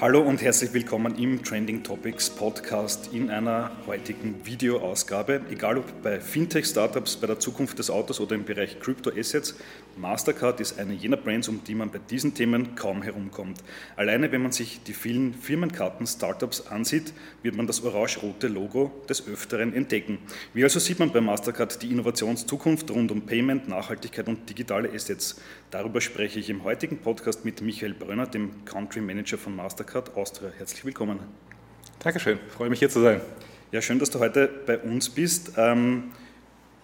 Hallo und herzlich willkommen im Trending Topics Podcast in einer heutigen Videoausgabe. Egal ob bei Fintech-Startups, bei der Zukunft des Autos oder im Bereich Crypto-Assets, Mastercard ist eine jener Brands, um die man bei diesen Themen kaum herumkommt. Alleine wenn man sich die vielen Firmenkarten Startups ansieht, wird man das orange-rote Logo des Öfteren entdecken. Wie also sieht man bei Mastercard die Innovationszukunft rund um Payment, Nachhaltigkeit und digitale Assets? Darüber spreche ich im heutigen Podcast mit Michael Brönner, dem Country Manager von Mastercard Mastercard Austria. Herzlich willkommen. Dankeschön, freue mich hier zu sein. Ja, schön, dass du heute bei uns bist. Ähm,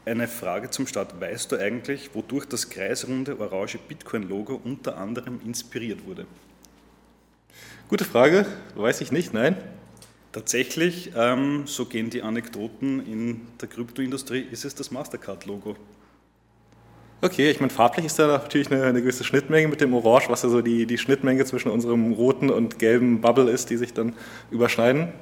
eine Frage zum Start. Weißt du eigentlich, wodurch das kreisrunde orange Bitcoin-Logo unter anderem inspiriert wurde? Gute Frage, weiß ich nicht, nein. Tatsächlich, ähm, so gehen die Anekdoten in der Kryptoindustrie, ist es das Mastercard-Logo. Okay, ich meine, farblich ist da natürlich eine, eine, gewisse Schnittmenge mit dem Orange, was ja so die, die Schnittmenge zwischen unserem roten und gelben Bubble ist, die sich dann überschneiden.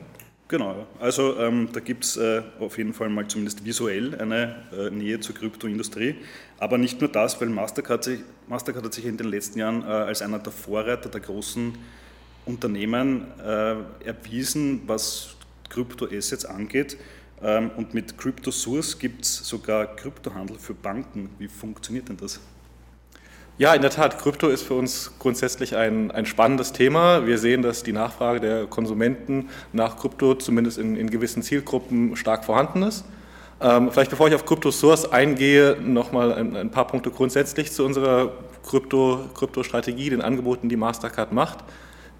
Genau, also ähm, da gibt es äh, auf jeden Fall mal zumindest visuell eine äh, Nähe zur Kryptoindustrie. Aber nicht nur das, weil Mastercard, sich, Mastercard hat sich in den letzten Jahren äh, als einer der Vorreiter der großen Unternehmen äh, erwiesen, was Kryptoassets angeht. Ähm, und mit CryptoSource gibt es sogar Kryptohandel für Banken. Wie funktioniert denn das? Ja, in der Tat, Krypto ist für uns grundsätzlich ein, ein spannendes Thema. Wir sehen, dass die Nachfrage der Konsumenten nach Krypto zumindest in, in gewissen Zielgruppen stark vorhanden ist. Ähm, vielleicht bevor ich auf CryptoSource eingehe, nochmal ein, ein paar Punkte grundsätzlich zu unserer Krypto-Strategie, den Angeboten, die Mastercard macht.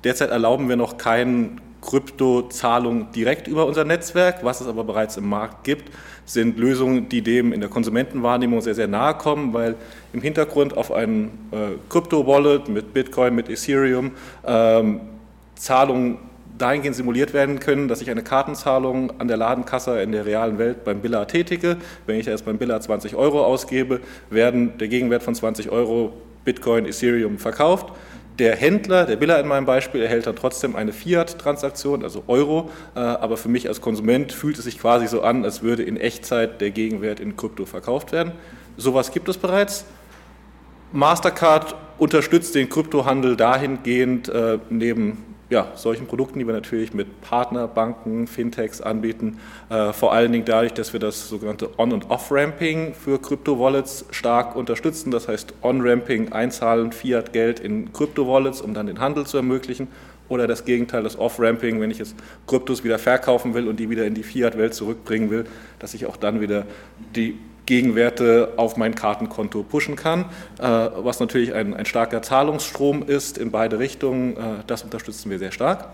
Derzeit erlauben wir noch keinen Kryptozahlung direkt über unser Netzwerk. Was es aber bereits im Markt gibt, sind Lösungen, die dem in der Konsumentenwahrnehmung sehr, sehr nahe kommen, weil im Hintergrund auf einem äh, Krypto-Wallet mit Bitcoin, mit Ethereum ähm, Zahlungen dahingehend simuliert werden können, dass ich eine Kartenzahlung an der Ladenkasse in der realen Welt beim Biller tätige. Wenn ich erst beim Biller 20 Euro ausgebe, werden der Gegenwert von 20 Euro Bitcoin, Ethereum verkauft. Der Händler, der Biller in meinem Beispiel, erhält dann trotzdem eine Fiat-Transaktion, also Euro, äh, aber für mich als Konsument fühlt es sich quasi so an, als würde in Echtzeit der Gegenwert in Krypto verkauft werden. Sowas gibt es bereits. Mastercard unterstützt den Kryptohandel dahingehend, äh, neben ja, solchen Produkten, die wir natürlich mit Partnerbanken, Fintechs anbieten, äh, vor allen Dingen dadurch, dass wir das sogenannte On- und Off-Ramping für Krypto-Wallets stark unterstützen. Das heißt On-Ramping, einzahlen Fiat-Geld in Krypto-Wallets, um dann den Handel zu ermöglichen. Oder das Gegenteil, das Off-Ramping, wenn ich jetzt Kryptos wieder verkaufen will und die wieder in die Fiat-Welt zurückbringen will, dass ich auch dann wieder die Gegenwerte auf mein Kartenkonto pushen kann, äh, was natürlich ein, ein starker Zahlungsstrom ist in beide Richtungen. Äh, das unterstützen wir sehr stark.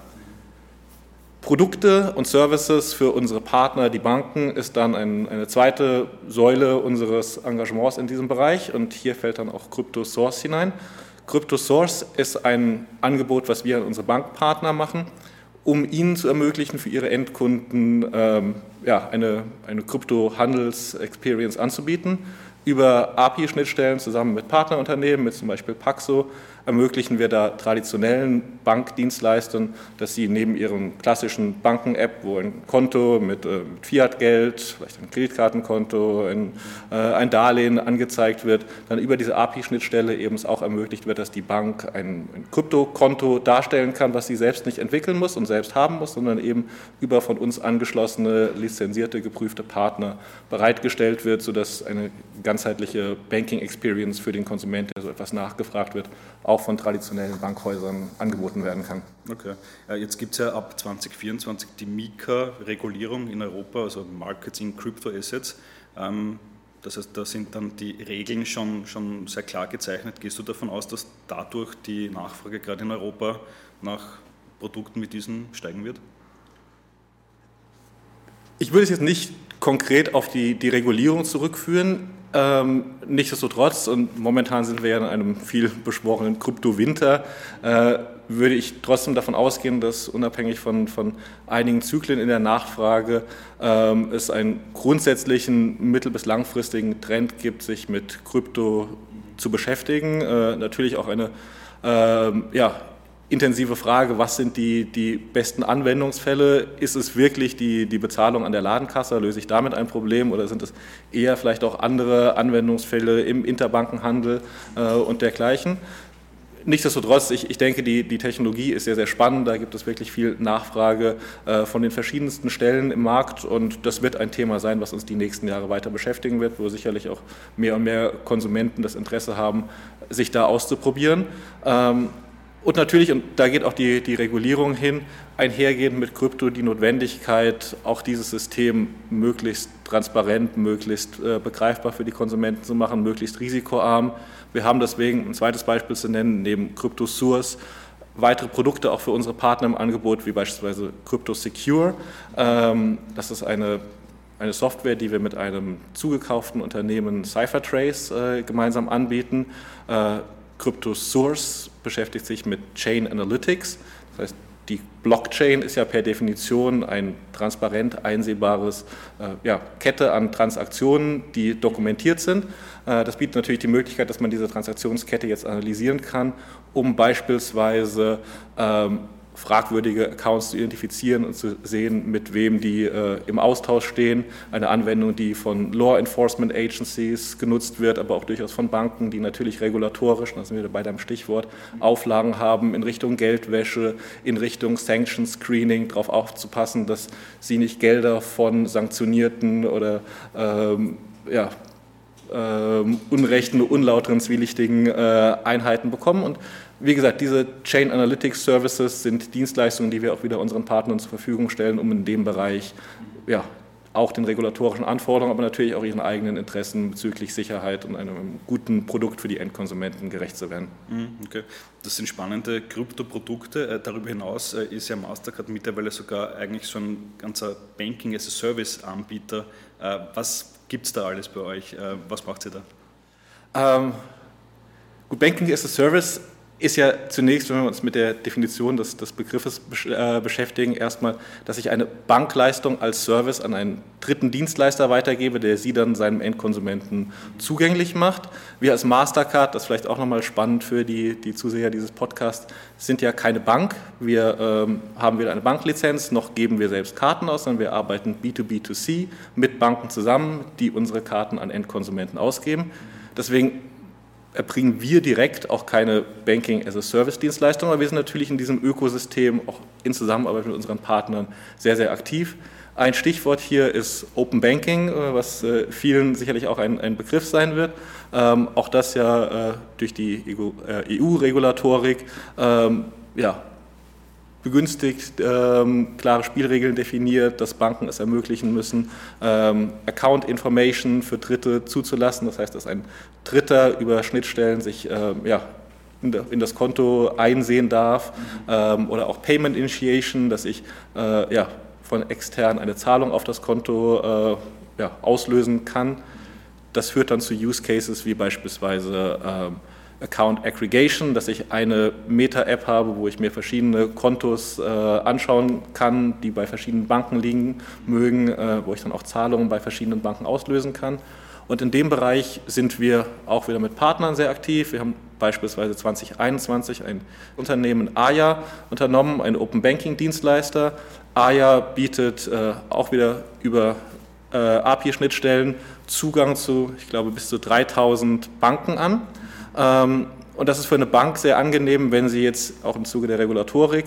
Produkte und Services für unsere Partner, die Banken, ist dann ein, eine zweite Säule unseres Engagements in diesem Bereich und hier fällt dann auch CryptoSource hinein. CryptoSource ist ein Angebot, was wir an unsere Bankpartner machen um ihnen zu ermöglichen, für ihre Endkunden ähm, ja, eine, eine Krypto-Handels-Experience anzubieten. Über API-Schnittstellen zusammen mit Partnerunternehmen, mit zum Beispiel Paxo, ermöglichen wir da traditionellen Bankdienstleistern, dass sie neben ihrem klassischen Banken-App, wo ein Konto mit, äh, mit Fiat-Geld, vielleicht ein Kreditkartenkonto, ein, äh, ein, Darlehen angezeigt wird, dann über diese API-Schnittstelle eben es auch ermöglicht wird, dass die Bank ein, ein Kryptokonto darstellen kann, was sie selbst nicht entwickeln muss und selbst haben muss, sondern eben über von uns angeschlossene, lizenzierte, geprüfte Partner bereitgestellt wird, sodass eine ganz ganzheitliche Banking Experience für den Konsumenten, der so etwas nachgefragt wird, auch von traditionellen Bankhäusern angeboten werden kann. Okay. Jetzt gibt es ja ab 2024 die MiCA-Regulierung in Europa, also Markets in Crypto Assets. Ähm, das heißt, da sind dann die Regeln schon, schon sehr klar gezeichnet. Gehst du davon aus, dass dadurch die Nachfrage gerade in Europa nach Produkten wie diesen steigen wird? Ich würde es jetzt nicht konkret auf die, die Regulierung zurückführen. Ähm, nichtsdestotrotz, und momentan sind wir ja in einem viel beschworenen Krypto-Winter, äh, würde ich trotzdem davon ausgehen, dass unabhängig von, von einigen Zyklen in der Nachfrage ähm, es einen grundsätzlichen mittel- bis langfristigen Trend gibt, sich mit Krypto zu beschäftigen. Äh, natürlich auch eine äh, ja, intensive Frage, was sind die, die besten Anwendungsfälle? Ist es wirklich die, die Bezahlung an der Ladenkasse? Löse ich damit ein Problem? Oder sind es eher vielleicht auch andere Anwendungsfälle im Interbankenhandel äh, und dergleichen? Nichtsdestotrotz, ich, ich denke, die, die Technologie ist sehr, sehr spannend. Da gibt es wirklich viel Nachfrage äh, von den verschiedensten Stellen im Markt und das wird ein Thema sein, was uns die nächsten Jahre weiter beschäftigen wird, wo sicherlich auch mehr und mehr Konsumenten das Interesse haben, sich da auszuprobieren. Ähm, und natürlich, und da geht auch die, die Regulierung hin, einhergehend mit Krypto die Notwendigkeit, auch dieses System möglichst transparent, möglichst äh, begreifbar für die Konsumenten zu machen, möglichst risikoarm. Wir haben deswegen, ein zweites Beispiel zu nennen, neben Crypto Source, weitere Produkte auch für unsere Partner im Angebot, wie beispielsweise Crypto Secure. Ähm, das ist eine, eine Software, die wir mit einem zugekauften Unternehmen CipherTrace äh, gemeinsam anbieten. Äh, Crypto Source beschäftigt sich mit Chain Analytics. Das heißt, die Blockchain ist ja per Definition ein transparent einsehbares äh, ja, Kette an Transaktionen, die dokumentiert sind. Äh, das bietet natürlich die Möglichkeit, dass man diese Transaktionskette jetzt analysieren kann, um beispielsweise ähm, fragwürdige Accounts zu identifizieren und zu sehen, mit wem die äh, im Austausch stehen. Eine Anwendung, die von Law Enforcement Agencies genutzt wird, aber auch durchaus von Banken, die natürlich regulatorisch, da sind wir bei deinem Stichwort, Auflagen haben in Richtung Geldwäsche, in Richtung Sanction Screening, darauf aufzupassen, dass sie nicht Gelder von sanktionierten oder ähm, ja, ähm, unrechten, unlauteren, zwielichtigen äh, Einheiten bekommen. Und wie gesagt, diese Chain Analytics Services sind Dienstleistungen, die wir auch wieder unseren Partnern zur Verfügung stellen, um in dem Bereich ja, auch den regulatorischen Anforderungen, aber natürlich auch ihren eigenen Interessen bezüglich Sicherheit und einem guten Produkt für die Endkonsumenten gerecht zu werden. Mhm, okay. Das sind spannende Kryptoprodukte. Äh, darüber hinaus äh, ist ja Mastercard mittlerweile sogar eigentlich so ein ganzer Banking-as-a-Service-Anbieter. Äh, was gibt es da alles bei euch? Was macht ihr da? Ähm, gut, Banking as a Service ist ja zunächst, wenn wir uns mit der Definition des, des Begriffes äh, beschäftigen, erstmal, dass ich eine Bankleistung als Service an einen dritten Dienstleister weitergebe, der sie dann seinem Endkonsumenten zugänglich macht. Wir als Mastercard, das ist vielleicht auch nochmal spannend für die, die Zuseher dieses Podcasts, sind ja keine Bank. Wir ähm, haben weder eine Banklizenz, noch geben wir selbst Karten aus, sondern wir arbeiten B2B2C mit Banken zusammen, die unsere Karten an Endkonsumenten ausgeben. Deswegen erbringen wir direkt auch keine Banking-as-a-Service-Dienstleistung, aber wir sind natürlich in diesem Ökosystem auch in Zusammenarbeit mit unseren Partnern sehr, sehr aktiv. Ein Stichwort hier ist Open Banking, äh, was äh, vielen sicherlich auch ein, ein Begriff sein wird. Ähm, auch das ja äh, durch die EU-Regulatorik ähm, ja, begünstigt, ähm, klare Spielregeln definiert, dass Banken es ermöglichen müssen, ähm, Account Information für Dritte zuzulassen. Das heißt, dass ein Dritter über Schnittstellen sich ähm, ja, in, das Konto einsehen darf ähm, oder auch Payment Initiation, dass ich äh, ja, von extern eine Zahlung auf das Konto äh, ja, auslösen kann. Das führt dann zu Use Cases wie beispielsweise ähm, Account Aggregation, dass ich eine Meta-App habe, wo ich mir verschiedene Kontos äh, anschauen kann, die bei verschiedenen Banken liegen mögen, äh, wo ich dann auch Zahlungen bei verschiedenen Banken auslösen kann. Und in dem Bereich sind wir auch wieder mit Partnern sehr aktiv. Wir haben beispielsweise 2021 ein Unternehmen AYA unternommen, ein Open Banking Dienstleister. AYA bietet äh, auch wieder über äh, API-Schnittstellen Zugang zu, ich glaube, bis zu 3000 Banken an. Ähm, und das ist für eine Bank sehr angenehm, wenn sie jetzt auch im Zuge der Regulatorik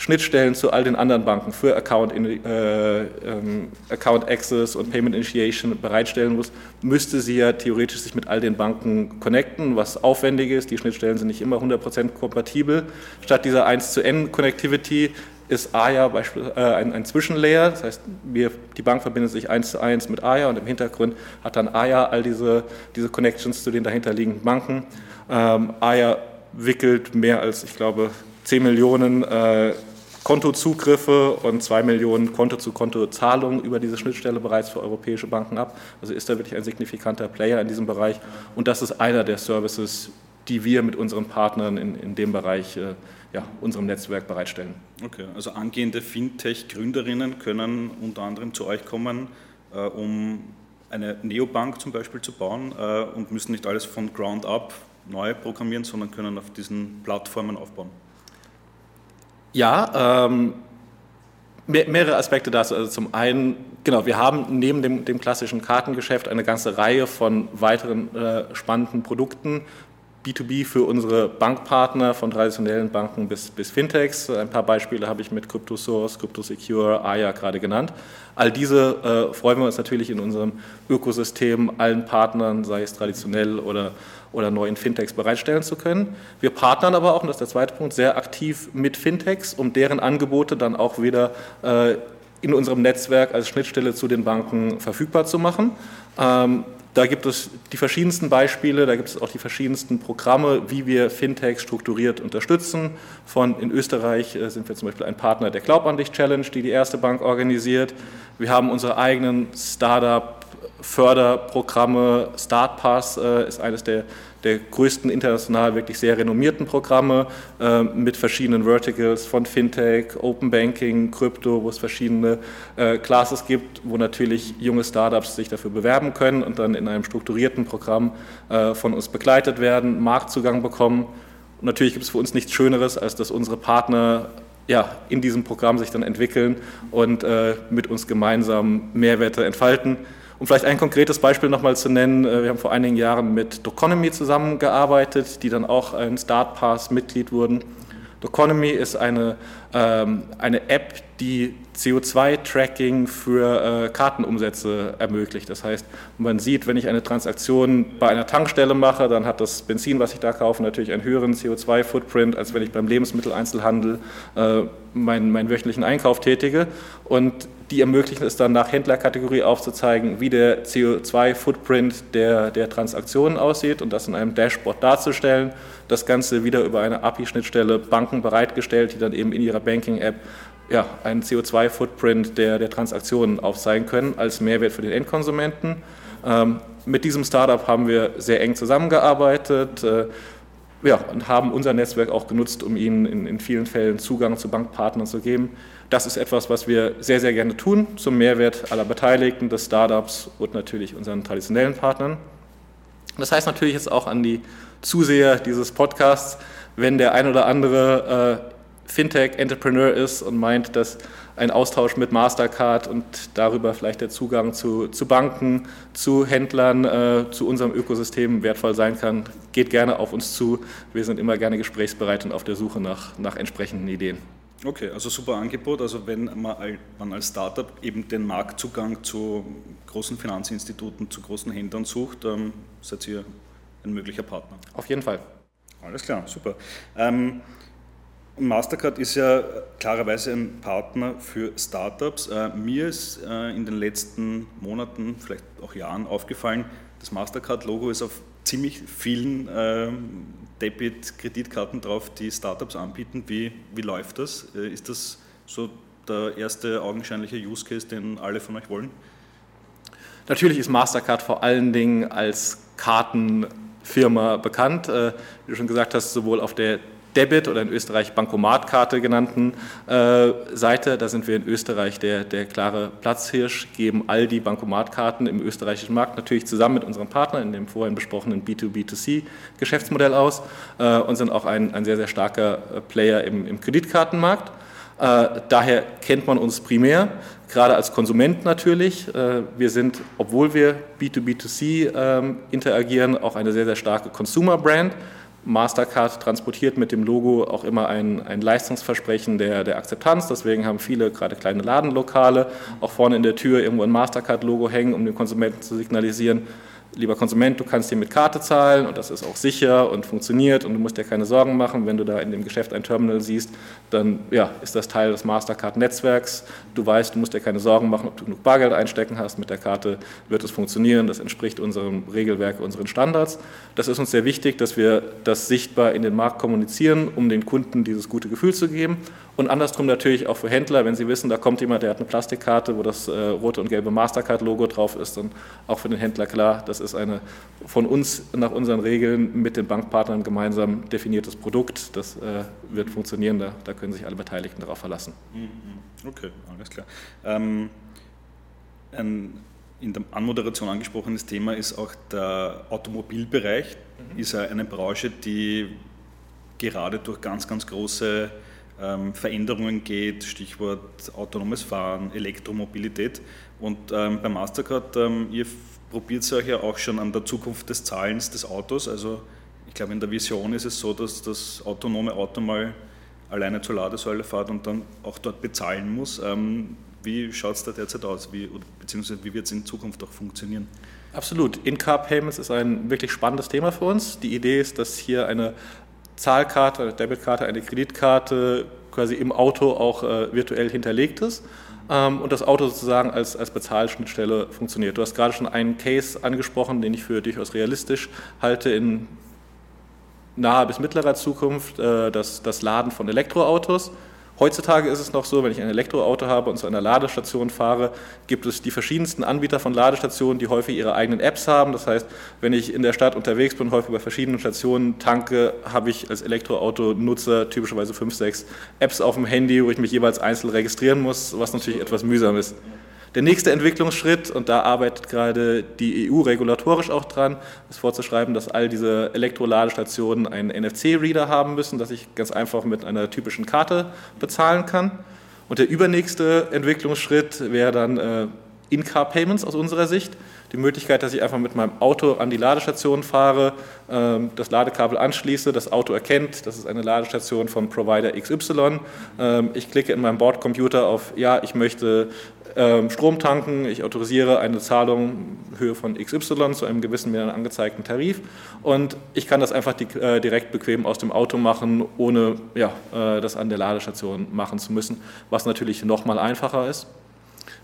Schnittstellen zu all den anderen Banken für Account, äh, ähm, Account Access und Payment Initiation bereitstellen muss, müsste sie ja theoretisch sich mit all den Banken connecten, was aufwendig ist. Die Schnittstellen sind nicht immer 100% kompatibel. Statt dieser 1 zu N Connectivity ist AYA äh, ein, ein, Zwischenlayer. Das heißt, wir, die Bank verbindet sich eins zu eins mit AYA und im Hintergrund hat dann AYA all diese, diese Connections zu den dahinterliegenden Banken. Ähm, AYA wickelt mehr als, ich glaube, 10 Millionen äh, Kontozugriffe und 2 Millionen Konto-zu-Konto-Zahlungen über diese Schnittstelle bereits für europäische Banken ab. Also ist da wirklich ein signifikanter Player in diesem Bereich. Und das ist einer der Services, die wir mit unseren Partnern in, in dem Bereich äh, ja, unserem Netzwerk bereitstellen. Okay, also angehende Fintech-Gründerinnen können unter anderem zu euch kommen, äh, um eine Neobank zum Beispiel zu bauen äh, und müssen nicht alles von Ground up neu programmieren, sondern können auf diesen Plattformen aufbauen. Ja, ähm, mehrere Aspekte dazu. Also zum einen, genau, wir haben neben dem, dem klassischen Kartengeschäft eine ganze Reihe von weiteren äh, spannenden Produkten, B2B für unsere Bankpartner von traditionellen Banken bis, bis Fintechs. Ein paar Beispiele habe ich mit CryptoSource, CryptoSecure, Aya gerade genannt. All diese äh, freuen wir uns natürlich in unserem Ökosystem allen Partnern, sei es traditionell oder, oder neuen Fintechs, bereitstellen zu können. Wir partnern aber auch, und das ist der zweite Punkt, sehr aktiv mit Fintechs, um deren Angebote dann auch wieder äh, in unserem Netzwerk als Schnittstelle zu den Banken verfügbar zu machen. Ähm, da gibt es die verschiedensten Beispiele, da gibt es auch die verschiedensten Programme, wie wir Fintechs strukturiert unterstützen. Von in Österreich äh, sind wir zum Beispiel ein Partner der Glaub an dich Challenge, die die erste Bank organisiert. Wir haben unsere eigenen Startup Förderprogramme. StartPass äh, ist eines der der größten international wirklich sehr renommierten Programme äh, mit verschiedenen Verticals von Fintech, Open Banking, Krypto, wo es verschiedene äh, Classes gibt, wo natürlich junge Startups sich dafür bewerben können und dann in einem strukturierten Programm äh, von uns begleitet werden, Marktzugang bekommen. Und natürlich gibt es für uns nichts Schöneres, als dass unsere Partner ja, in diesem Programm sich dann entwickeln und äh, mit uns gemeinsam Mehrwerte entfalten. Um vielleicht ein konkretes Beispiel nochmal zu nennen, äh, wir haben vor einigen Jahren mit Doconomy zusammengearbeitet, die dann auch ein StartPass-Mitglied wurden. Doconomy ist eine, ähm, eine App, die CO2-Tracking für äh, Kartenumsätze ermöglicht. Das heißt, man sieht, wenn ich eine Transaktion bei einer Tankstelle mache, dann hat das Benzin, was ich da kaufe, natürlich einen höheren CO2-Footprint, als wenn ich beim Lebensmitteleinzelhandel äh, meinen, meinen wöchentlichen Einkauf tätige. Und die ermöglichen es dann nach Händlerkategorie aufzuzeigen, wie der CO2-Footprint der, der Transaktionen aussieht und das in einem Dashboard darzustellen. Das Ganze wieder über eine API-Schnittstelle Banken bereitgestellt, die dann eben in ihrer Banking-App ja, einen CO2-Footprint der, der Transaktionen aufzeigen können als Mehrwert für den Endkonsumenten. Ähm, mit diesem Startup haben wir sehr eng zusammengearbeitet äh, ja, und haben unser Netzwerk auch genutzt, um ihnen in, in vielen Fällen Zugang zu Bankpartnern zu geben. Das ist etwas, was wir sehr, sehr gerne tun, zum Mehrwert aller Beteiligten, des Startups und natürlich unseren traditionellen Partnern. Das heißt natürlich jetzt auch an die Zuseher dieses Podcasts, wenn der ein oder andere äh, Fintech-Entrepreneur ist und meint, dass ein Austausch mit Mastercard und darüber vielleicht der Zugang zu, zu Banken, zu Händlern, äh, zu unserem Ökosystem wertvoll sein kann, geht gerne auf uns zu. Wir sind immer gerne gesprächsbereit und auf der Suche nach, nach entsprechenden Ideen. Okay, also super Angebot. Also wenn man als Startup eben den Marktzugang zu großen Finanzinstituten, zu großen Händlern sucht, ähm, seid ihr ein möglicher Partner. Auf jeden Fall. Alles klar, super. Ähm, Mastercard ist ja klarerweise ein Partner für Startups. Äh, mir ist äh, in den letzten Monaten, vielleicht auch Jahren aufgefallen, das Mastercard-Logo ist auf ziemlich vielen ähm, Debit-Kreditkarten drauf, die Startups anbieten. Wie, wie läuft das? Äh, ist das so der erste augenscheinliche Use Case, den alle von euch wollen? Natürlich ist Mastercard vor allen Dingen als Kartenfirma bekannt. Wie du schon gesagt hast, sowohl auf der Debit oder in Österreich Bankomatkarte genannten äh, Seite. Da sind wir in Österreich der, der klare Platzhirsch, geben all die Bankomatkarten im österreichischen Markt natürlich zusammen mit unseren Partnern in dem vorhin besprochenen B2B2C-Geschäftsmodell aus äh, und sind auch ein, ein sehr, sehr starker äh, Player im, im Kreditkartenmarkt. Äh, daher kennt man uns primär, gerade als Konsument natürlich. Äh, wir sind, obwohl wir B2B2C ähm, interagieren, auch eine sehr, sehr starke Consumer-Brand. Mastercard transportiert mit dem Logo auch immer ein, ein Leistungsversprechen der, der Akzeptanz. Deswegen haben viele gerade kleine Ladenlokale auch vorne in der Tür irgendwo ein Mastercard-Logo hängen, um dem Konsumenten zu signalisieren, lieber Konsument, du kannst hier mit Karte zahlen und das ist auch sicher und funktioniert und du musst dir keine Sorgen machen, wenn du da in dem Geschäft ein Terminal siehst, dann ja, ist das Teil des Mastercard-Netzwerks. Du weißt, du musst dir keine Sorgen machen, ob du genug Bargeld einstecken hast. Mit der Karte wird es funktionieren. Das entspricht unserem Regelwerk, unseren Standards. Das ist uns sehr wichtig, dass wir das sichtbar in den Markt kommunizieren, um den Kunden dieses gute Gefühl zu geben und andersrum natürlich auch für Händler, wenn sie wissen, da kommt jemand, der hat eine Plastikkarte, wo das äh, rote und gelbe Mastercard-Logo drauf ist, dann auch für den Händler klar, das ist eine von uns nach unseren Regeln mit den Bankpartnern gemeinsam definiertes Produkt. Das äh, wird funktionieren, da, da, können sich alle Beteiligten darauf verlassen. Mhm. Okay, alles klar. Ähm, ein in der Anmoderation angesprochenes Thema ist auch der Automobilbereich. Mhm. Ist ja eine Branche, die gerade durch ganz, ganz große ähm, Veränderungen geht, Stichwort autonomes Fahren, Elektromobilität. Und ähm, bei Mastercard, ähm, ihr probiert es euch ja auch schon an der Zukunft des Zahlens des Autos. Also ich glaube, in der Vision ist es so, dass das autonome Auto mal alleine zur Ladesäule fährt und dann auch dort bezahlen muss. Ähm, wie schaut es da derzeit aus? Wie, beziehungsweise wie wird es in Zukunft auch funktionieren? Absolut. In-Car-Payments ist ein wirklich spannendes Thema für uns. Die Idee ist, dass hier eine Zahlkarte, eine Debitkarte, eine Kreditkarte quasi im Auto auch äh, virtuell hinterlegt ist ähm, und das Auto sozusagen als, als Bezahlschnittstelle funktioniert. Du hast gerade schon einen Case angesprochen, den ich für durchaus realistisch halte in naher bis mittlerer Zukunft, äh, das, das Laden von Elektroautos. Heutzutage ist es noch so, wenn ich ein Elektroauto habe und zu einer Ladestation fahre, gibt es die verschiedensten Anbieter von Ladestationen, die häufig ihre eigenen Apps haben. Das heißt, wenn ich in der Stadt unterwegs bin, häufig bei verschiedenen Stationen tanke, habe ich als Elektroauto-Nutzer typischerweise fünf, sechs Apps auf dem Handy, wo ich mich jeweils einzeln registrieren muss, was natürlich etwas mühsam ist. Der nächste Entwicklungsschritt, und da arbeitet gerade die EU regulatorisch auch dran, ist vorzuschreiben, dass all diese Elektroladestationen einen NFC-Reader haben müssen, dass ich ganz einfach mit einer typischen Karte bezahlen kann. Und der übernächste Entwicklungsschritt wäre dann äh, In-Car-Payments aus unserer Sicht. Die Möglichkeit, dass ich einfach mit meinem Auto an die Ladestation fahre, äh, das Ladekabel anschließe, das Auto erkennt, das ist eine Ladestation von Provider XY. Äh, ich klicke in meinem Bordcomputer auf Ja, ich möchte ähm, Strom tanken, ich autorisiere eine Zahlung Höhe von XY zu einem gewissen mir angezeigten Tarif. Und ich kann das einfach äh, direkt bequem aus dem Auto machen, ohne ja, äh, das an der Ladestation machen zu müssen, was natürlich nochmal einfacher ist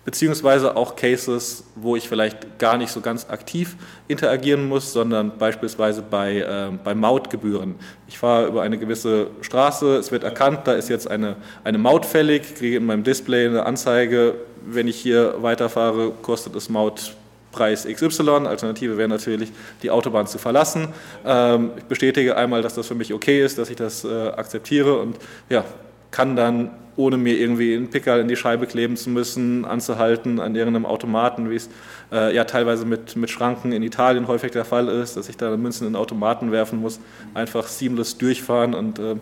beziehungsweise auch Cases, wo ich vielleicht gar nicht so ganz aktiv interagieren muss, sondern beispielsweise bei, äh, bei Mautgebühren. Ich fahre über eine gewisse Straße, es wird erkannt, da ist jetzt eine, eine Maut fällig, kriege in meinem Display eine Anzeige, wenn ich hier weiterfahre, kostet es Maut Preis XY. Alternative wäre natürlich, die Autobahn zu verlassen. Ähm, ich bestätige einmal, dass das für mich okay ist, dass ich das äh, akzeptiere und ja, kann dann ohne mir irgendwie einen Pickerl in die Scheibe kleben zu müssen, anzuhalten an irgendeinem Automaten, wie es äh, ja teilweise mit, mit Schranken in Italien häufig der Fall ist, dass ich da Münzen in Automaten werfen muss, einfach seamless durchfahren und äh,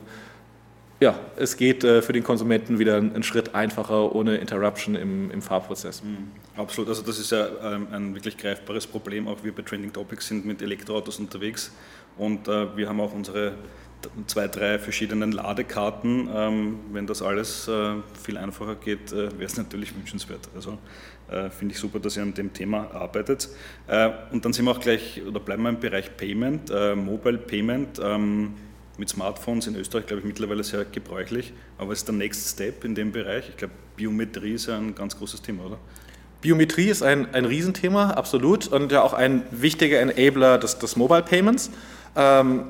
ja, es geht äh, für den Konsumenten wieder einen Schritt einfacher, ohne Interruption im, im Fahrprozess. Mhm. Absolut, also das ist ja ähm, ein wirklich greifbares Problem. Auch wir bei Trending Topics sind mit Elektroautos unterwegs und äh, wir haben auch unsere zwei, drei verschiedenen Ladekarten. Ähm, wenn das alles äh, viel einfacher geht, äh, wäre es natürlich wünschenswert. Also äh, finde ich super, dass ihr an dem Thema arbeitet. Äh, und dann sind wir auch gleich, oder bleiben wir im Bereich Payment, äh, Mobile Payment. Ähm, mit Smartphones in Österreich, glaube ich, mittlerweile sehr gebräuchlich. Aber es ist der Next Step in dem Bereich. Ich glaube, Biometrie ist ja ein ganz großes Thema, oder? Biometrie ist ein, ein Riesenthema, absolut, und ja auch ein wichtiger Enabler des, des Mobile Payments. Ähm,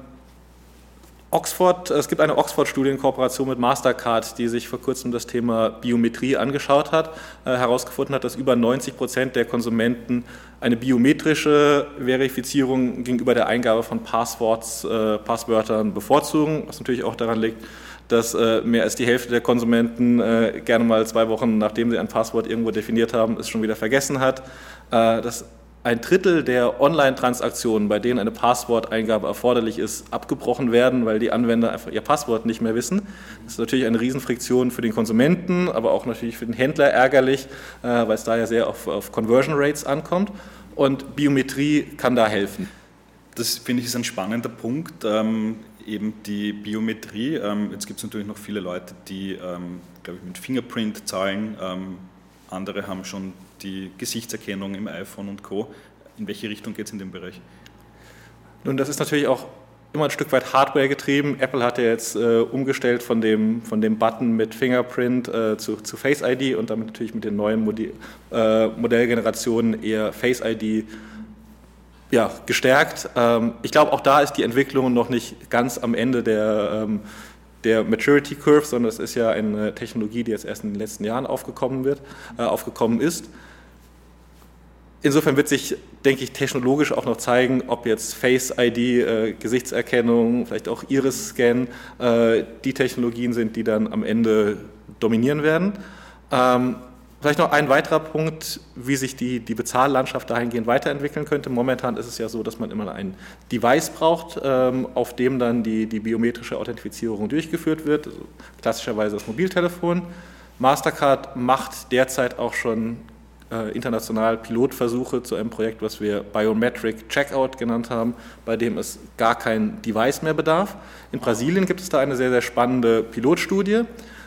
Oxford, es gibt eine Oxford-Studie in Kooperation mit Mastercard, die sich vor kurzem das Thema Biometrie angeschaut hat, äh, herausgefunden hat, dass über 90 Prozent der Konsumenten eine biometrische Verifizierung gegenüber der Eingabe von Passworts, äh, Passwörtern bevorzugen, was natürlich auch daran liegt, dass äh, mehr als die Hälfte der Konsumenten äh, gerne mal zwei Wochen, nachdem sie ein Passwort irgendwo definiert haben, es schon wieder vergessen hat. Äh, das ein Drittel der Online-Transaktionen, bei denen eine Passworteingabe erforderlich ist, abgebrochen werden, weil die Anwender einfach ihr Passwort nicht mehr wissen. Das ist natürlich eine Riesenfriktion für den Konsumenten, aber auch natürlich für den Händler ärgerlich, äh, weil es da ja sehr auf, auf Conversion Rates ankommt. Und Biometrie kann da helfen. Das finde ich ist ein spannender Punkt, ähm, eben die Biometrie. Ähm, jetzt gibt es natürlich noch viele Leute, die, ähm, glaube ich, mit Fingerprint zahlen. Andere haben schon die Gesichtserkennung im iPhone und Co. In welche Richtung geht es in dem Bereich? Nun, das ist natürlich auch immer ein Stück weit Hardware getrieben. Apple hat ja jetzt äh, umgestellt von dem, von dem Button mit Fingerprint äh, zu, zu Face ID und damit natürlich mit den neuen Modi äh, Modellgenerationen eher Face ID ja, gestärkt. Ähm, ich glaube, auch da ist die Entwicklung noch nicht ganz am Ende der, ähm, der Maturity Curve, sondern es ist ja eine Technologie, die jetzt erst in den letzten Jahren aufgekommen, wird, äh, aufgekommen ist. Insofern wird sich, denke ich, technologisch auch noch zeigen, ob jetzt Face ID, äh, Gesichtserkennung, vielleicht auch Iris-Scan äh, die Technologien sind, die dann am Ende dominieren werden. Ähm, Vielleicht noch ein weiterer Punkt, wie sich die, die Bezahllandschaft dahingehend weiterentwickeln könnte. Momentan ist es ja so, dass man immer ein Device braucht, ähm, auf dem dann die, die biometrische Authentifizierung durchgeführt wird, also klassischerweise das Mobiltelefon. Mastercard macht derzeit auch schon äh, international Pilotversuche zu einem Projekt, was wir Biometric Checkout genannt haben, bei dem es gar kein Device mehr bedarf. In Brasilien gibt es da eine sehr, sehr spannende Pilotstudie.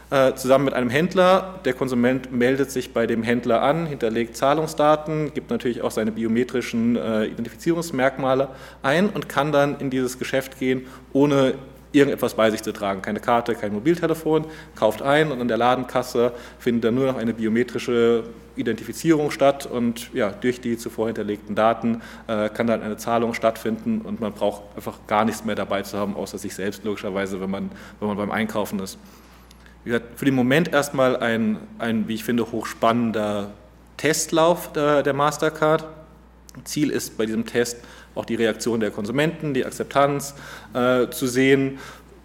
Äh, zusammen mit einem Händler. Der Konsument meldet sich bei dem Händler an, hinterlegt Zahlungsdaten, gibt natürlich auch seine biometrischen äh, Identifizierungsmerkmale ein und kann dann in dieses Geschäft gehen, ohne irgendetwas bei sich zu tragen. Keine Karte, kein Mobiltelefon, kauft ein und an der Ladenkasse findet dann nur noch eine biometrische Identifizierung statt und ja, durch die zuvor hinterlegten Daten äh, kann dann eine Zahlung stattfinden und man braucht einfach gar nichts mehr dabei zu haben, außer sich selbst logischerweise, wenn man, wenn man beim Einkaufen ist. Gesagt, für den Moment erstmal ein, ein, wie ich finde, hochspannender Testlauf der, der Mastercard. Ziel ist bei diesem Test auch die Reaktion der Konsumenten, die Akzeptanz äh, zu sehen,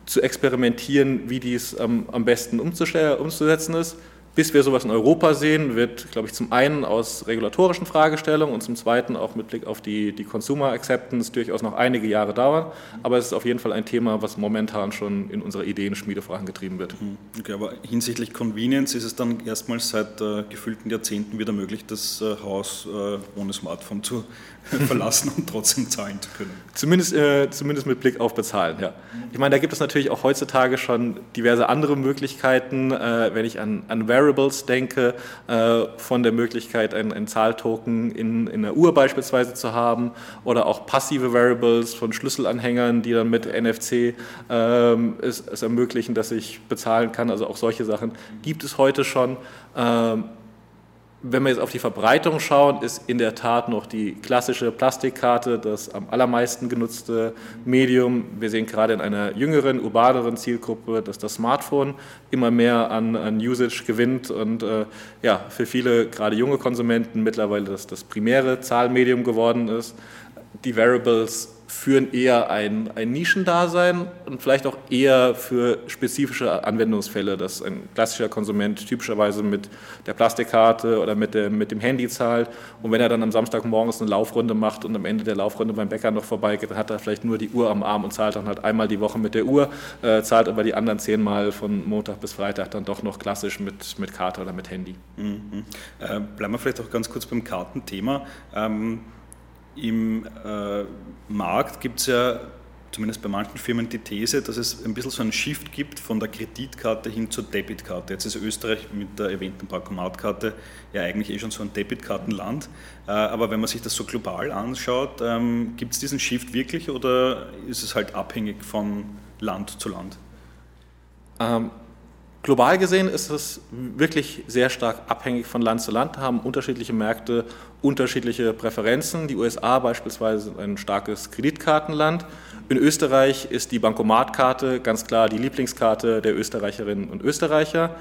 zu experimentieren, wie dies ähm, am besten umzusetzen ist. Bis wir sowas in Europa sehen, wird, glaube ich, zum einen aus regulatorischen Fragestellungen und zum zweiten auch mit Blick auf die, die Consumer Acceptance durchaus noch einige Jahre dauern. Aber es ist auf jeden Fall ein Thema, was momentan schon in unserer Ideenschmiede vorangetrieben wird. Mhm. Okay, aber hinsichtlich Convenience ist es dann erstmals seit äh, gefühlten Jahrzehnten wieder möglich, das äh, Haus äh, ohne Smartphone zu verlassen und trotzdem zahlen zu können. Zumindest, äh, zumindest mit Blick auf Bezahlen, ja. Ich meine, da gibt es natürlich auch heutzutage schon diverse andere Möglichkeiten, äh, wenn ich an, an Variables denke, äh, von der Möglichkeit, einen, einen Zahltoken in, in einer Uhr beispielsweise zu haben oder auch passive Variables von Schlüsselanhängern, die dann mit NFC ähm, es, es, ermöglichen, dass ich bezahlen kann. Also auch solche Sachen gibt es heute schon. Ähm, wenn wir jetzt auf die Verbreitung schauen, ist in der Tat noch die klassische Plastikkarte das am allermeisten genutzte Medium. Wir sehen gerade in einer jüngeren, urbaneren Zielgruppe, dass das Smartphone immer mehr an, an Usage gewinnt und äh, ja, für viele, gerade junge Konsumenten, mittlerweile das, das primäre Zahlmedium geworden ist. Die Variables führen eher ein, ein Nischendasein und vielleicht auch eher für spezifische Anwendungsfälle, dass ein klassischer Konsument typischerweise mit der Plastikkarte oder mit dem, mit dem Handy zahlt und wenn er dann am Samstagmorgens eine Laufrunde macht und am Ende der Laufrunde beim Bäcker noch vorbeigeht, dann hat er vielleicht nur die Uhr am Arm und zahlt dann halt einmal die Woche mit der Uhr, äh, zahlt aber die anderen zehnmal von Montag bis Freitag dann doch noch klassisch mit, mit Karte oder mit Handy. Mhm. Äh, bleiben wir vielleicht auch ganz kurz beim Kartenthema. Ähm, im äh, Markt gibt es ja zumindest bei manchen Firmen die These, dass es ein bisschen so einen Shift gibt von der Kreditkarte hin zur Debitkarte. Jetzt ist Österreich mit der erwähnten Bankomatkarte ja eigentlich eh schon so ein Debitkartenland. Äh, aber wenn man sich das so global anschaut, ähm, gibt es diesen Shift wirklich oder ist es halt abhängig von Land zu Land? Ähm, Global gesehen ist es wirklich sehr stark abhängig von Land zu Land, haben unterschiedliche Märkte unterschiedliche Präferenzen. Die USA beispielsweise sind ein starkes Kreditkartenland. In Österreich ist die Bankomatkarte ganz klar die Lieblingskarte der Österreicherinnen und Österreicher.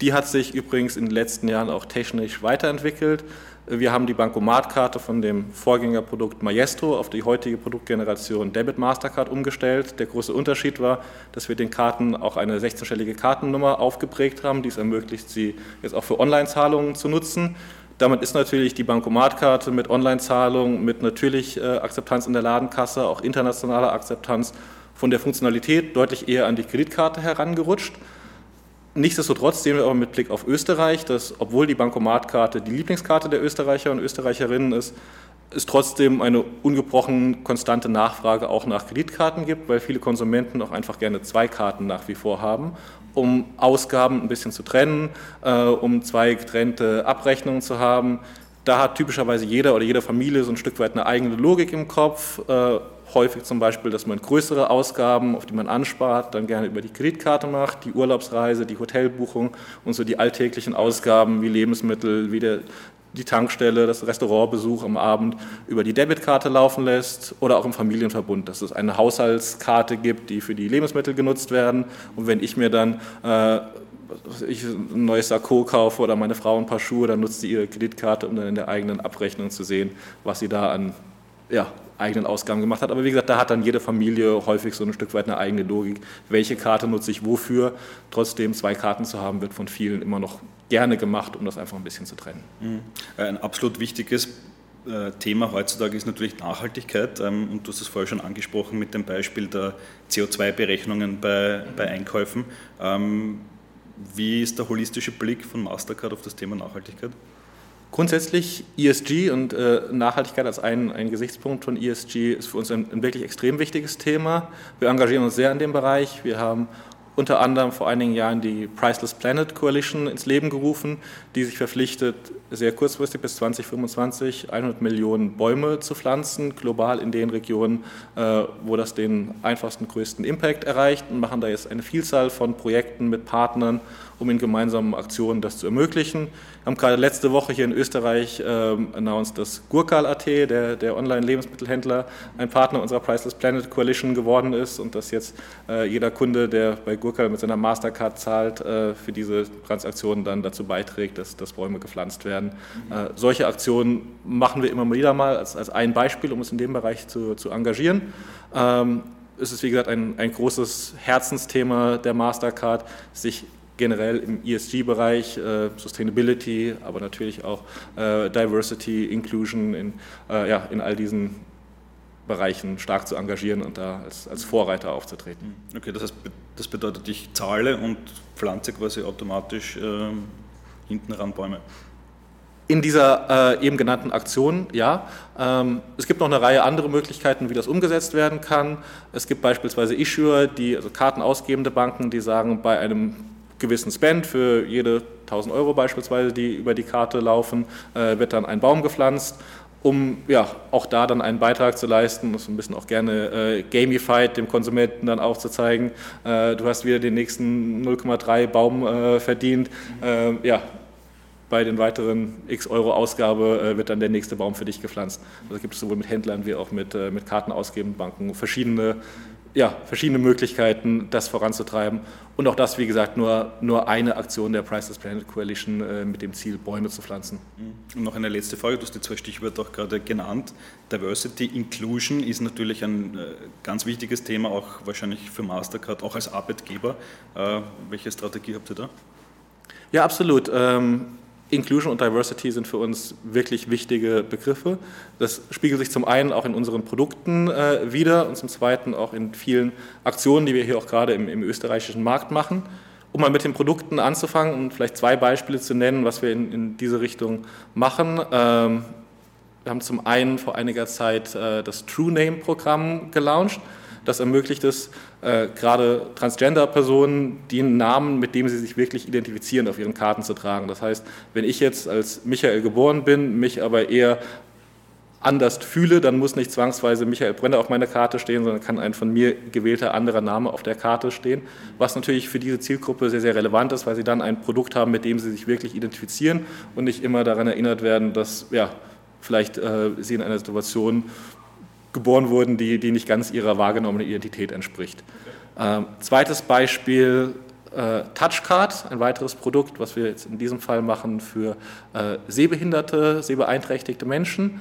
Die hat sich übrigens in den letzten Jahren auch technisch weiterentwickelt. Wir haben die Bankomatkarte von dem Vorgängerprodukt Maestro auf die heutige Produktgeneration Debit Mastercard umgestellt. Der große Unterschied war, dass wir den Karten auch eine 16-stellige Kartennummer aufgeprägt haben, die es ermöglicht, sie jetzt auch für Online-Zahlungen zu nutzen. Damit ist natürlich die Bankomatkarte mit Online-Zahlung, mit natürlich äh, Akzeptanz in der Ladenkasse, auch internationaler Akzeptanz von der Funktionalität deutlich eher an die Kreditkarte herangerutscht. Nichtsdestotrotz sehen wir aber mit Blick auf Österreich, dass obwohl die Bankomatkarte die Lieblingskarte der Österreicher und Österreicherinnen ist, es trotzdem eine ungebrochen konstante Nachfrage auch nach Kreditkarten gibt, weil viele Konsumenten auch einfach gerne zwei Karten nach wie vor haben, um Ausgaben ein bisschen zu trennen, äh, um zwei getrennte Abrechnungen zu haben. Da hat typischerweise jeder oder jede Familie so ein Stück weit eine eigene Logik im Kopf. Äh, häufig zum Beispiel, dass man größere Ausgaben, auf die man anspart, dann gerne über die Kreditkarte macht, die Urlaubsreise, die Hotelbuchung und so die alltäglichen Ausgaben wie Lebensmittel, wie der, die Tankstelle, das Restaurantbesuch am Abend über die Debitkarte laufen lässt oder auch im Familienverbund, dass es eine Haushaltskarte gibt, die für die Lebensmittel genutzt werden und wenn ich mir dann äh, ich ein neues Sakko kaufe oder meine Frau ein paar Schuhe, dann nutzt sie ihre Kreditkarte, um dann in der eigenen Abrechnung zu sehen, was sie da an ja, eigenen Ausgaben gemacht hat. Aber wie gesagt, da hat dann jede Familie häufig so ein Stück weit eine eigene Logik. Welche Karte nutze ich wofür? Trotzdem zwei Karten zu haben, wird von vielen immer noch gerne gemacht, um das einfach ein bisschen zu trennen. Mhm. Ein absolut wichtiges äh, Thema heutzutage ist natürlich Nachhaltigkeit. Ähm, und du hast es vorher schon angesprochen mit dem Beispiel der CO2-Berechnungen bei, bei Einkäufen. Wie ist der holistische Blick von Mastercard auf das Thema Nachhaltigkeit? Grundsätzlich ESG und äh, Nachhaltigkeit als ein, ein Gesichtspunkt von ESG ist für uns ein, ein wirklich extrem wichtiges Thema. Wir engagieren uns sehr in dem Bereich. Wir haben unter anderem vor einigen Jahren die Priceless Planet Coalition ins Leben gerufen, die sich verpflichtet, sehr kurzfristig bis 2025 100 Millionen Bäume zu pflanzen, global in den Regionen, äh, wo das den einfachsten, größten Impact erreicht und machen da jetzt eine Vielzahl von Projekten mit Partnern um in gemeinsamen Aktionen das zu ermöglichen. Wir haben gerade letzte Woche hier in Österreich ähm, announced, dass Gurkal.at, der, der Online-Lebensmittelhändler, ein Partner unserer Priceless Planet Coalition geworden ist und dass jetzt äh, jeder Kunde, der bei Gurkal mit seiner Mastercard zahlt, äh, für diese Transaktionen dann dazu beiträgt, dass, dass Bäume gepflanzt werden. Mhm. Äh, solche Aktionen machen wir immer wieder mal als, als ein Beispiel, um uns in dem Bereich zu, zu engagieren. Ähm, es ist, wie gesagt, ein, ein großes Herzensthema der Mastercard, sich generell im ESG-Bereich, äh, Sustainability, aber natürlich auch äh, Diversity, Inclusion in, äh, ja, in all diesen Bereichen stark zu engagieren und da als, als Vorreiter aufzutreten. Okay, das heißt, das bedeutet, ich zahle und pflanze quasi automatisch ähm, hinten ran Bäume. In dieser äh, eben genannten Aktion, ja. Ähm, es gibt noch eine Reihe andere Möglichkeiten, wie das umgesetzt werden kann. Es gibt beispielsweise Issuer, die, also kartenausgebende Banken, die sagen, bei einem gewissen Spend für jede 1000 Euro beispielsweise, die über die Karte laufen, äh, wird dann ein Baum gepflanzt, um ja auch da dann einen Beitrag zu leisten, das ein bisschen auch gerne äh, gamified dem Konsumenten dann auch zu zeigen, äh, du hast wieder den nächsten 0,3 Baum äh, verdient, äh, ja, bei den weiteren x Euro Ausgabe äh, wird dann der nächste Baum für dich gepflanzt. Also gibt es sowohl mit Händlern wie auch mit, mit kartenausgebenden Banken verschiedene ja, verschiedene Möglichkeiten, das voranzutreiben. Und auch das, wie gesagt, nur, nur eine Aktion der Priceless Planet Coalition äh, mit dem Ziel, Bäume zu pflanzen. Und noch eine letzte Frage, du hast die zwei Stichwörter auch gerade genannt. Diversity, Inclusion ist natürlich ein äh, ganz wichtiges Thema, auch wahrscheinlich für Mastercard, auch als Arbeitgeber. Äh, welche Strategie habt ihr da? Ja, absolut. Ähm, Inclusion und Diversity sind für uns wirklich wichtige Begriffe. Das spiegelt sich zum einen auch in unseren Produkten äh, wieder und zum zweiten auch in vielen Aktionen, die wir hier auch gerade im, im, österreichischen Markt machen. Um mal mit den Produkten anzufangen und vielleicht zwei Beispiele zu nennen, was wir in, in diese Richtung machen. Ähm, wir haben zum einen vor einiger Zeit äh, das True Name Programm gelauncht. Das ermöglicht es äh, gerade Transgender-Personen, den Namen, mit dem sie sich wirklich identifizieren, auf ihren Karten zu tragen. Das heißt, wenn ich jetzt als Michael geboren bin, mich aber eher anders fühle, dann muss nicht zwangsweise Michael Brenner auf meiner Karte stehen, sondern kann ein von mir gewählter anderer Name auf der Karte stehen, was natürlich für diese Zielgruppe sehr, sehr relevant ist, weil sie dann ein Produkt haben, mit dem sie sich wirklich identifizieren und nicht immer daran erinnert werden, dass ja, vielleicht äh, sie in einer Situation geboren wurden, die, die nicht ganz ihrer wahrgenommenen Identität entspricht. Ähm, zweites Beispiel, äh, Touchcard, ein weiteres Produkt, was wir jetzt in diesem Fall machen für äh, sehbehinderte, sehbeeinträchtigte Menschen.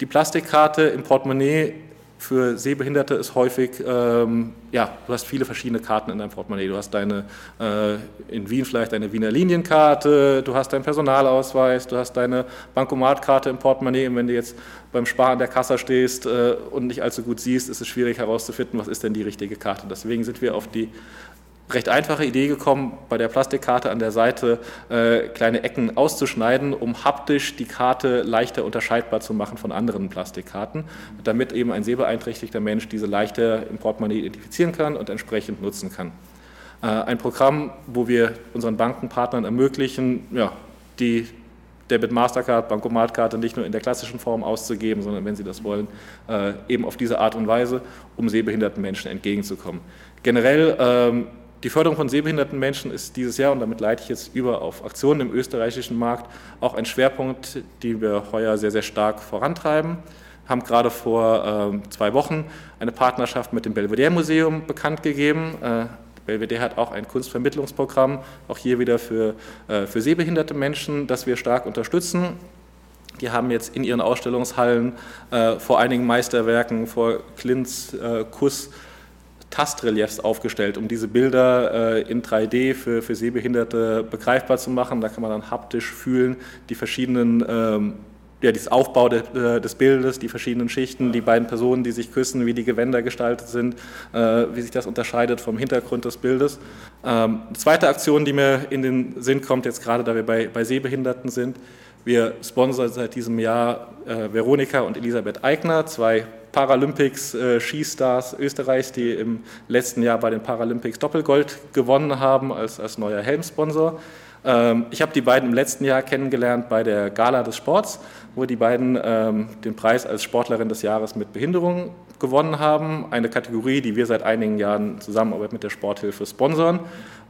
Die Plastikkarte im Portemonnaie für Sehbehinderte ist häufig, ähm, ja, du hast viele verschiedene Karten in deinem Portemonnaie. Du hast deine, äh, in Wien vielleicht deine Wiener Linienkarte, du hast deinen Personalausweis, du hast deine Bankomatkarte im Portemonnaie. Und wenn du jetzt beim Sparen der Kasse stehst äh, und nicht allzu gut siehst, ist es schwierig herauszufinden, was ist denn die richtige Karte. Deswegen sind wir auf die recht einfache Idee gekommen, bei der Plastikkarte an der Seite äh, kleine Ecken auszuschneiden, um haptisch die Karte leichter unterscheidbar zu machen von anderen Plastikkarten, damit eben ein sehbeeinträchtigter Mensch diese leichter im Portemonnaie identifizieren kann und entsprechend nutzen kann. Äh, ein Programm, wo wir unseren Bankenpartnern ermöglichen, ja, die Debit Mastercard, Bankomatkarte nicht nur in der klassischen Form auszugeben, sondern wenn Sie das wollen, äh, eben auf diese Art und Weise, um sehbehinderten Menschen entgegenzukommen. Generell ähm, die Förderung von sehbehinderten Menschen ist dieses Jahr, und damit leite ich jetzt über auf Aktionen im österreichischen Markt, auch ein Schwerpunkt, den wir heuer sehr, sehr stark vorantreiben. Wir haben gerade vor äh, zwei Wochen eine Partnerschaft mit dem Belvedere Museum bekannt gegeben. Äh, Belvedere hat auch ein Kunstvermittlungsprogramm, auch hier wieder für, äh, für sehbehinderte Menschen, das wir stark unterstützen. Die haben jetzt in ihren Ausstellungshallen äh, vor einigen Meisterwerken, vor Klints, äh, Kuss, Tastreliefs aufgestellt, um diese Bilder äh, in 3D für, für Sehbehinderte begreifbar zu machen. Da kann man dann haptisch fühlen, die verschiedenen ähm, ja, dieses Aufbau äh, des Bildes, die verschiedenen Schichten, die beiden Personen, die sich küssen, wie die Gewänder gestaltet sind, äh, wie sich das unterscheidet vom Hintergrund des Bildes. Ähm, zweite Aktion, die mir in den Sinn kommt, jetzt gerade da wir bei, bei Sehbehinderten sind, wir sponsern seit diesem Jahr äh, Veronika und Elisabeth Eigner, zwei Paralympics äh, Österreichs, die im letzten Jahr bei den Paralympics Doppelgold gewonnen haben als, als neuer Helmsponsor. Ähm, ich habe die beiden im letzten Jahr kennengelernt bei der Gala des Sports, wo die beiden ähm, den Preis als Sportlerin des Jahres mit Behinderung gewonnen haben. Eine Kategorie, die wir seit einigen Jahren Zusammenarbeit mit der Sporthilfe sponsern.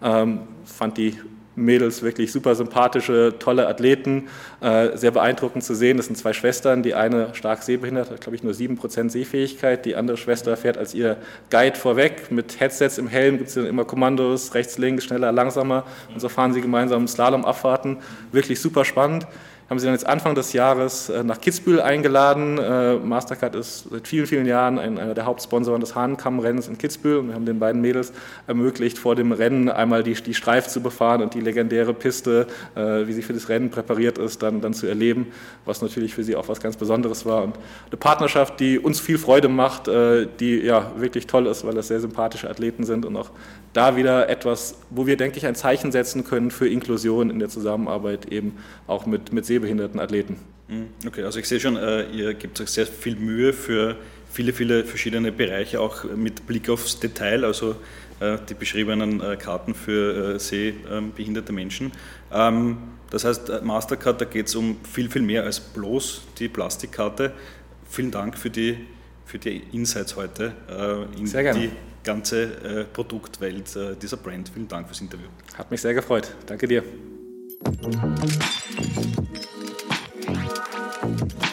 Ähm, fand die Mädels wirklich super sympathische, tolle Athleten, äh, sehr beeindruckend zu sehen. Das sind zwei Schwestern, die eine stark sehbehindert hat, glaube ich, nur 7% Sehfähigkeit. Die andere Schwester fährt als ihr Guide vorweg. Mit Headsets im Helm gibt es dann immer Kommandos, rechts, links, schneller, langsamer. Und so fahren sie gemeinsam Slalom-Abfahrten. Wirklich super spannend haben sie dann jetzt Anfang des Jahres äh, nach Kitzbühel eingeladen. Äh, Mastercard ist seit vielen, vielen Jahren einer der Hauptsponsoren des Hahnkamm-Rennens in Kitzbühel und wir haben den beiden Mädels ermöglicht, vor dem Rennen einmal die, die Streif zu befahren und die legendäre Piste, äh, wie sie für das Rennen präpariert ist, dann, dann zu erleben, was natürlich für sie auch was ganz Besonderes war. Und eine Partnerschaft, die uns viel Freude macht, die ja wirklich toll ist, weil das sehr sympathische Athleten sind und auch da wieder etwas, wo wir, denke ich, ein Zeichen setzen können für Inklusion in der Zusammenarbeit eben auch mit, mit sehbehinderten Athleten. Mhm. Okay, also ich sehe schon, äh, ihr gebt euch sehr viel Mühe für viele, viele verschiedene Bereiche, auch mit Blick aufs Detail, also äh, die beschriebenen äh, Karten für sehbehinderte Menschen. Ähm, das heißt, Mastercard, da geht es um viel, viel mehr als bloß die Plastikkarte. Vielen Dank für die, für die Insights heute in sehr gerne. die ganze Produktwelt dieser Brand. Vielen Dank fürs Interview. Hat mich sehr gefreut. Danke dir. Thank you.